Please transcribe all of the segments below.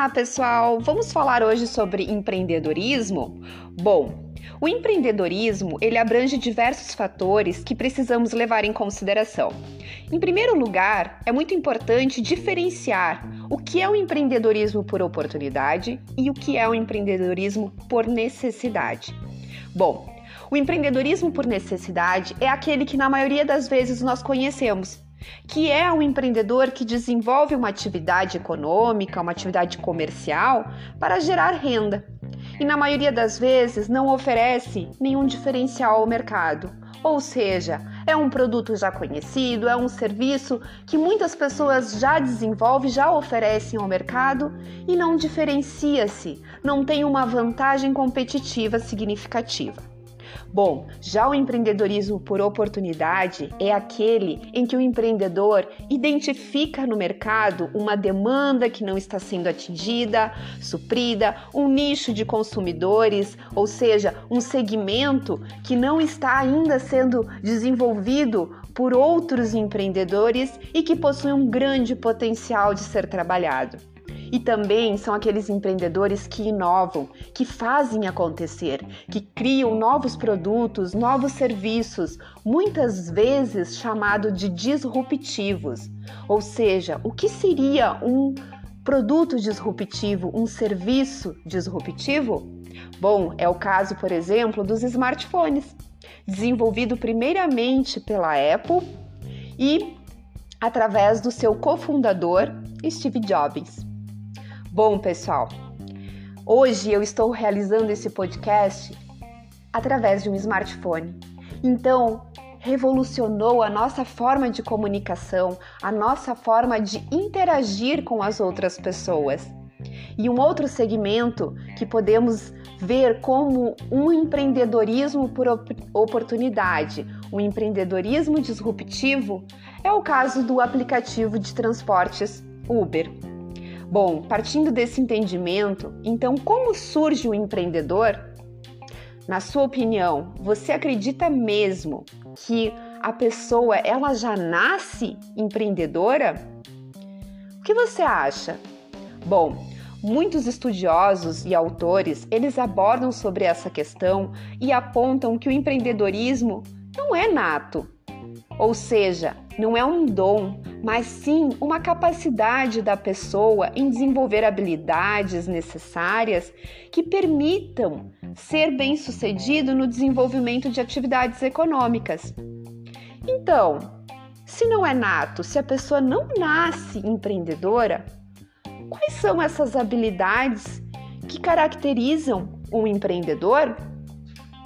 Olá, pessoal! Vamos falar hoje sobre empreendedorismo? Bom, o empreendedorismo, ele abrange diversos fatores que precisamos levar em consideração. Em primeiro lugar, é muito importante diferenciar o que é o empreendedorismo por oportunidade e o que é o empreendedorismo por necessidade. Bom, o empreendedorismo por necessidade é aquele que na maioria das vezes nós conhecemos, que é um empreendedor que desenvolve uma atividade econômica, uma atividade comercial para gerar renda. E na maioria das vezes não oferece nenhum diferencial ao mercado. Ou seja, é um produto já conhecido, é um serviço que muitas pessoas já desenvolvem, já oferecem ao mercado e não diferencia-se, não tem uma vantagem competitiva significativa. Bom, já o empreendedorismo por oportunidade é aquele em que o empreendedor identifica no mercado uma demanda que não está sendo atingida, suprida, um nicho de consumidores, ou seja, um segmento que não está ainda sendo desenvolvido por outros empreendedores e que possui um grande potencial de ser trabalhado. E também são aqueles empreendedores que inovam, que fazem acontecer, que criam novos produtos, novos serviços, muitas vezes chamado de disruptivos. Ou seja, o que seria um produto disruptivo, um serviço disruptivo? Bom, é o caso, por exemplo, dos smartphones, desenvolvido primeiramente pela Apple e através do seu cofundador Steve Jobs. Bom, pessoal, hoje eu estou realizando esse podcast através de um smartphone. Então, revolucionou a nossa forma de comunicação, a nossa forma de interagir com as outras pessoas. E um outro segmento que podemos ver como um empreendedorismo por oportunidade, um empreendedorismo disruptivo, é o caso do aplicativo de transportes Uber. Bom, partindo desse entendimento, então como surge o empreendedor? Na sua opinião, você acredita mesmo que a pessoa ela já nasce empreendedora? O que você acha? Bom, muitos estudiosos e autores, eles abordam sobre essa questão e apontam que o empreendedorismo não é nato. Ou seja, não é um dom, mas sim uma capacidade da pessoa em desenvolver habilidades necessárias que permitam ser bem-sucedido no desenvolvimento de atividades econômicas. Então, se não é nato, se a pessoa não nasce empreendedora, quais são essas habilidades que caracterizam um empreendedor?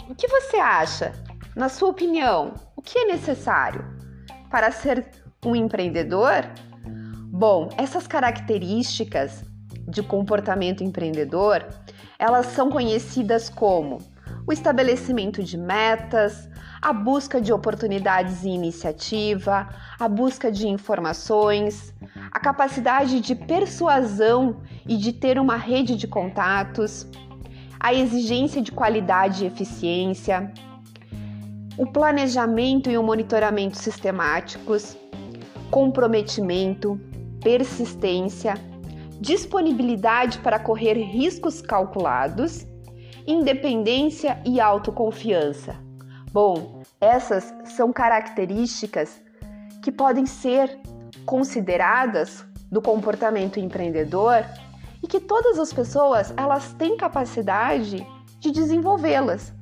O que você acha? Na sua opinião, o que é necessário para ser um empreendedor? Bom, essas características de comportamento empreendedor, elas são conhecidas como o estabelecimento de metas, a busca de oportunidades e iniciativa, a busca de informações, a capacidade de persuasão e de ter uma rede de contatos, a exigência de qualidade e eficiência, o planejamento e o monitoramento sistemáticos, comprometimento, persistência, disponibilidade para correr riscos calculados, independência e autoconfiança. Bom, essas são características que podem ser consideradas do comportamento empreendedor e que todas as pessoas elas têm capacidade de desenvolvê-las.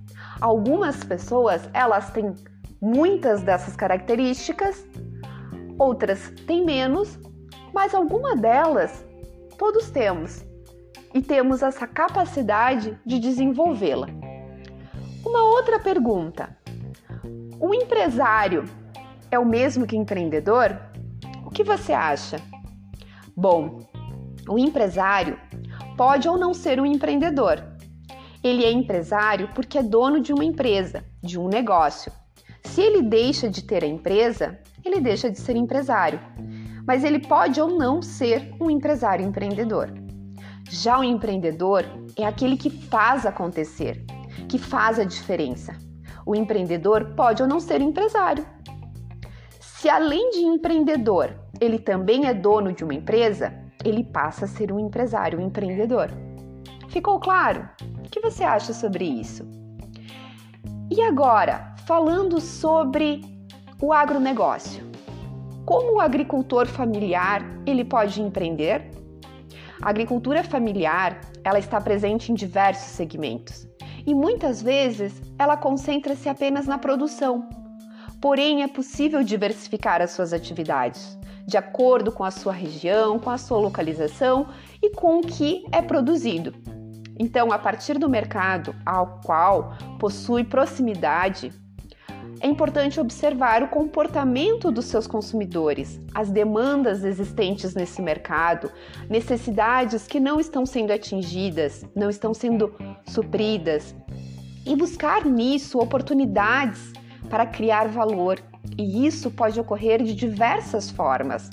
Algumas pessoas elas têm muitas dessas características outras têm menos, mas alguma delas todos temos e temos essa capacidade de desenvolvê-la. Uma outra pergunta: o empresário é o mesmo que empreendedor? O que você acha? Bom, o empresário pode ou não ser um empreendedor. Ele é empresário porque é dono de uma empresa, de um negócio. Se ele deixa de ter a empresa, ele deixa de ser empresário, mas ele pode ou não ser um empresário empreendedor. Já o empreendedor é aquele que faz acontecer, que faz a diferença. O empreendedor pode ou não ser empresário. Se além de empreendedor, ele também é dono de uma empresa, ele passa a ser um empresário, um empreendedor. Ficou claro? Que você acha sobre isso? E agora, falando sobre o agronegócio. Como o agricultor familiar, ele pode empreender? A agricultura familiar, ela está presente em diversos segmentos e muitas vezes ela concentra-se apenas na produção. Porém, é possível diversificar as suas atividades de acordo com a sua região, com a sua localização e com o que é produzido. Então, a partir do mercado ao qual possui proximidade, é importante observar o comportamento dos seus consumidores, as demandas existentes nesse mercado, necessidades que não estão sendo atingidas, não estão sendo supridas, e buscar nisso oportunidades para criar valor. E isso pode ocorrer de diversas formas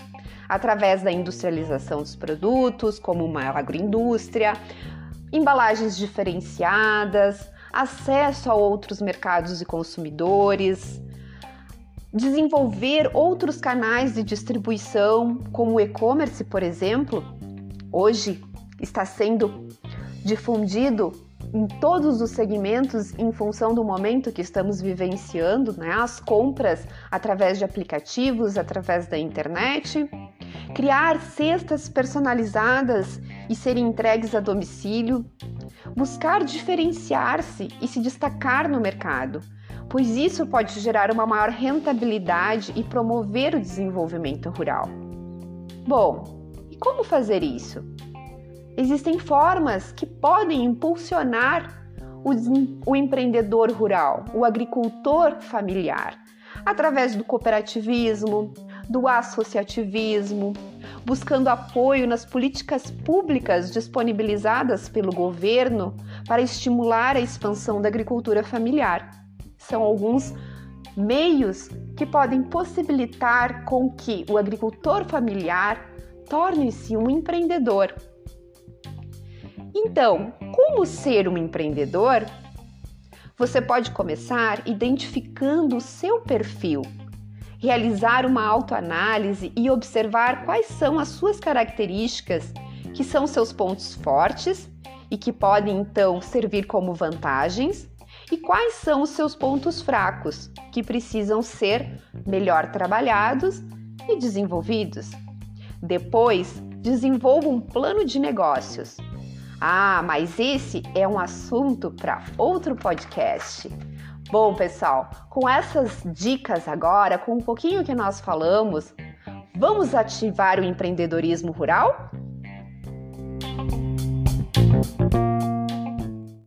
através da industrialização dos produtos, como uma agroindústria, embalagens diferenciadas, acesso a outros mercados e consumidores, desenvolver outros canais de distribuição, como o e-commerce, por exemplo, hoje está sendo difundido em todos os segmentos em função do momento que estamos vivenciando, né? As compras através de aplicativos, através da internet, criar cestas personalizadas e serem entregues a domicílio, buscar diferenciar-se e se destacar no mercado, pois isso pode gerar uma maior rentabilidade e promover o desenvolvimento rural. Bom, e como fazer isso? Existem formas que podem impulsionar o, o empreendedor rural, o agricultor familiar, através do cooperativismo, do associativismo, buscando apoio nas políticas públicas disponibilizadas pelo governo para estimular a expansão da agricultura familiar. São alguns meios que podem possibilitar com que o agricultor familiar torne-se um empreendedor. Então, como ser um empreendedor? Você pode começar identificando o seu perfil realizar uma autoanálise e observar quais são as suas características, que são seus pontos fortes e que podem então servir como vantagens, e quais são os seus pontos fracos, que precisam ser melhor trabalhados e desenvolvidos. Depois, desenvolva um plano de negócios. Ah, mas esse é um assunto para outro podcast. Bom, pessoal, com essas dicas agora, com um pouquinho que nós falamos, vamos ativar o empreendedorismo rural?